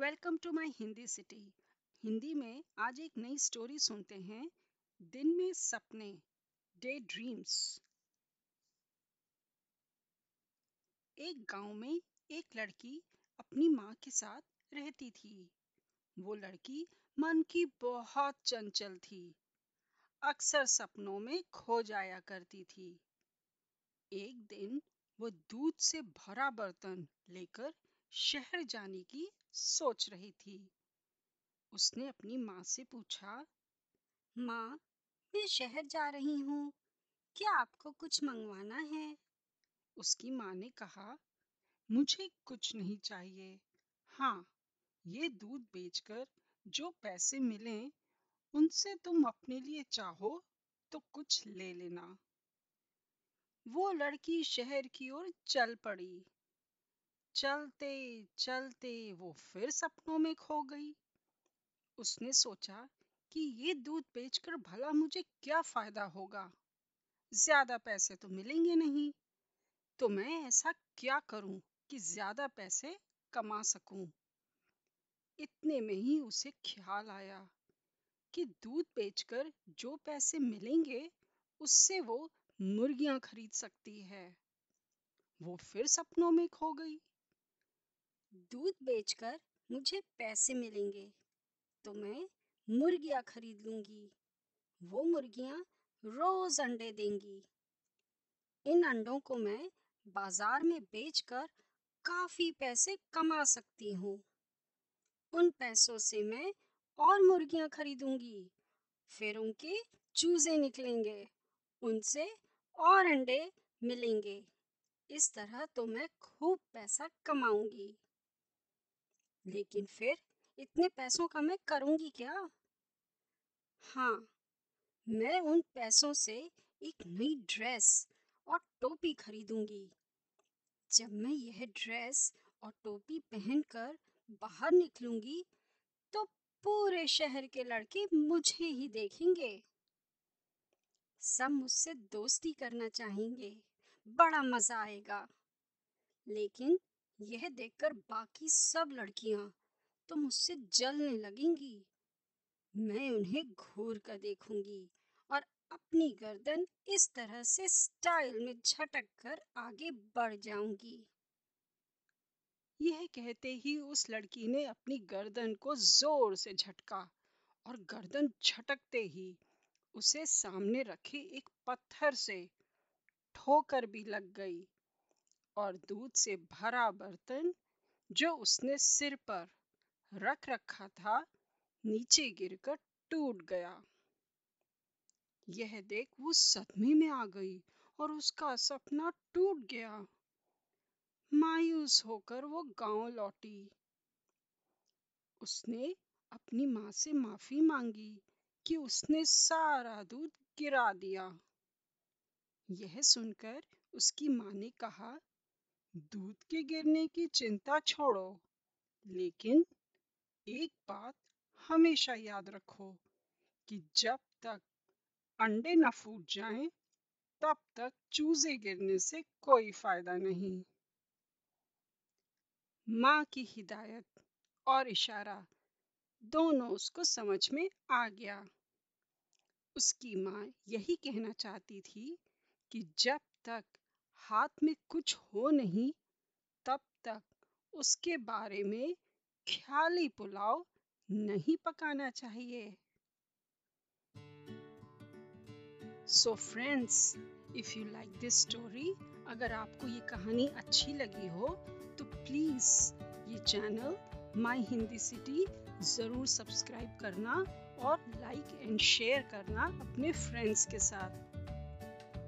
Welcome to my Hindi city. Hindi में आज एक नई स्टोरी सुनते हैं, दिन में सपने डे ड्रीम्स एक गाँव में एक लड़की अपनी माँ के साथ रहती थी। वो लड़की मन की बहुत चंचल थी। अक्सर सपनों में खो जाया करती थी। एक दिन वो दूध से भरा बर्तन लेकर शहर जाने की सोच रही थी। उसने अपनी माँ से पूछा, माँ, मैं शहर जा रही हूँ। क्या आपको कुछ मंगवाना है? उसकी माँ ने कहा, मुझे कुछ नहीं चाहिए। हाँ ये दूध बेचकर जो पैसे मिले, उनसे तुम अपने लिए चाहो तो कुछ ले लेना। वो लड़की शहर की ओर चल पड़ी। चलते चलते वो फिर सपनों में खो गई। उसने सोचा कि ये दूध बेचकर भला मुझे क्या फ़ायदा होगा? ज़्यादा पैसे तो मिलेंगे नहीं। तो मैं ऐसा क्या करूँ कि ज़्यादा पैसे कमा सकूँ? इतने में ही उसे ख्याल आया कि दूध बेचकर जो पैसे मिलेंगे, उससे वो मुर्गियाँ खरीद सकती है। वो फिर सपनों में खो गई। दूध बेचकर मुझे पैसे मिलेंगे तो मैं मुर्गियाँ खरीद लूँगी। वो मुर्गियाँ रोज अंडे देंगी। इन अंडों को मैं बाज़ार में बेचकर काफ़ी पैसे कमा सकती हूँ। उन पैसों से मैं और मुर्गियाँ खरीदूँगी। फिर उनके चूजे निकलेंगे, उनसे और अंडे मिलेंगे। इस तरह तो मैं खूब पैसा कमाऊँगी। लेकिन फिर इतने पैसों का मैं करूँगी क्या? हाँ मैं उन पैसों से एक नई ड्रेस और टोपी खरीदूँगी। जब मैं यह ड्रेस और टोपी पहनकर बाहर निकलूँगी तो पूरे शहर के लड़के मुझे ही देखेंगे। सब मुझसे दोस्ती करना चाहेंगे, बड़ा मज़ा आएगा। लेकिन यह देखकर बाकी सब लड़कियाँ तो मुझसे जलने लगेंगी। मैं उन्हें घूर कर देखूँगी और अपनी गर्दन इस तरह से स्टाइल में झटक कर आगे बढ़ जाऊँगी। यह कहते ही उस लड़की ने अपनी गर्दन को ज़ोर से झटका और गर्दन झटकते ही उसे सामने रखे एक पत्थर से ठोकर भी लग गई। और दूध से भरा बर्तन जो उसने सिर पर रख रखा था, नीचे गिरकर टूट गया। यह देख वो सदमे में आ गई और उसका सपना टूट गया। मायूस होकर वो गाँव लौटी। उसने अपनी माँ से माफ़ी मांगी कि उसने सारा दूध गिरा दिया। यह सुनकर उसकी माँ ने कहा दूध के गिरने की चिंता छोड़ो लेकिन एक बात हमेशा याद रखो कि जब तक अंडे न फूट जाएँ, तब तक चूजे गिरने से कोई फ़ायदा नहीं। माँ की हिदायत और इशारा दोनों उसको समझ में आ गया। उसकी माँ यही कहना चाहती थी कि जब तक हाथ में कुछ हो नहीं, तब तक उसके बारे में ख्याली पुलाव नहीं पकाना चाहिए। So friends if you like this story अगर आपको ये कहानी अच्छी लगी हो तो प्लीज़ ये चैनल माई हिंदी सिटी ज़रूर सब्सक्राइब करना और लाइक एंड शेयर करना अपने फ्रेंड्स के साथ।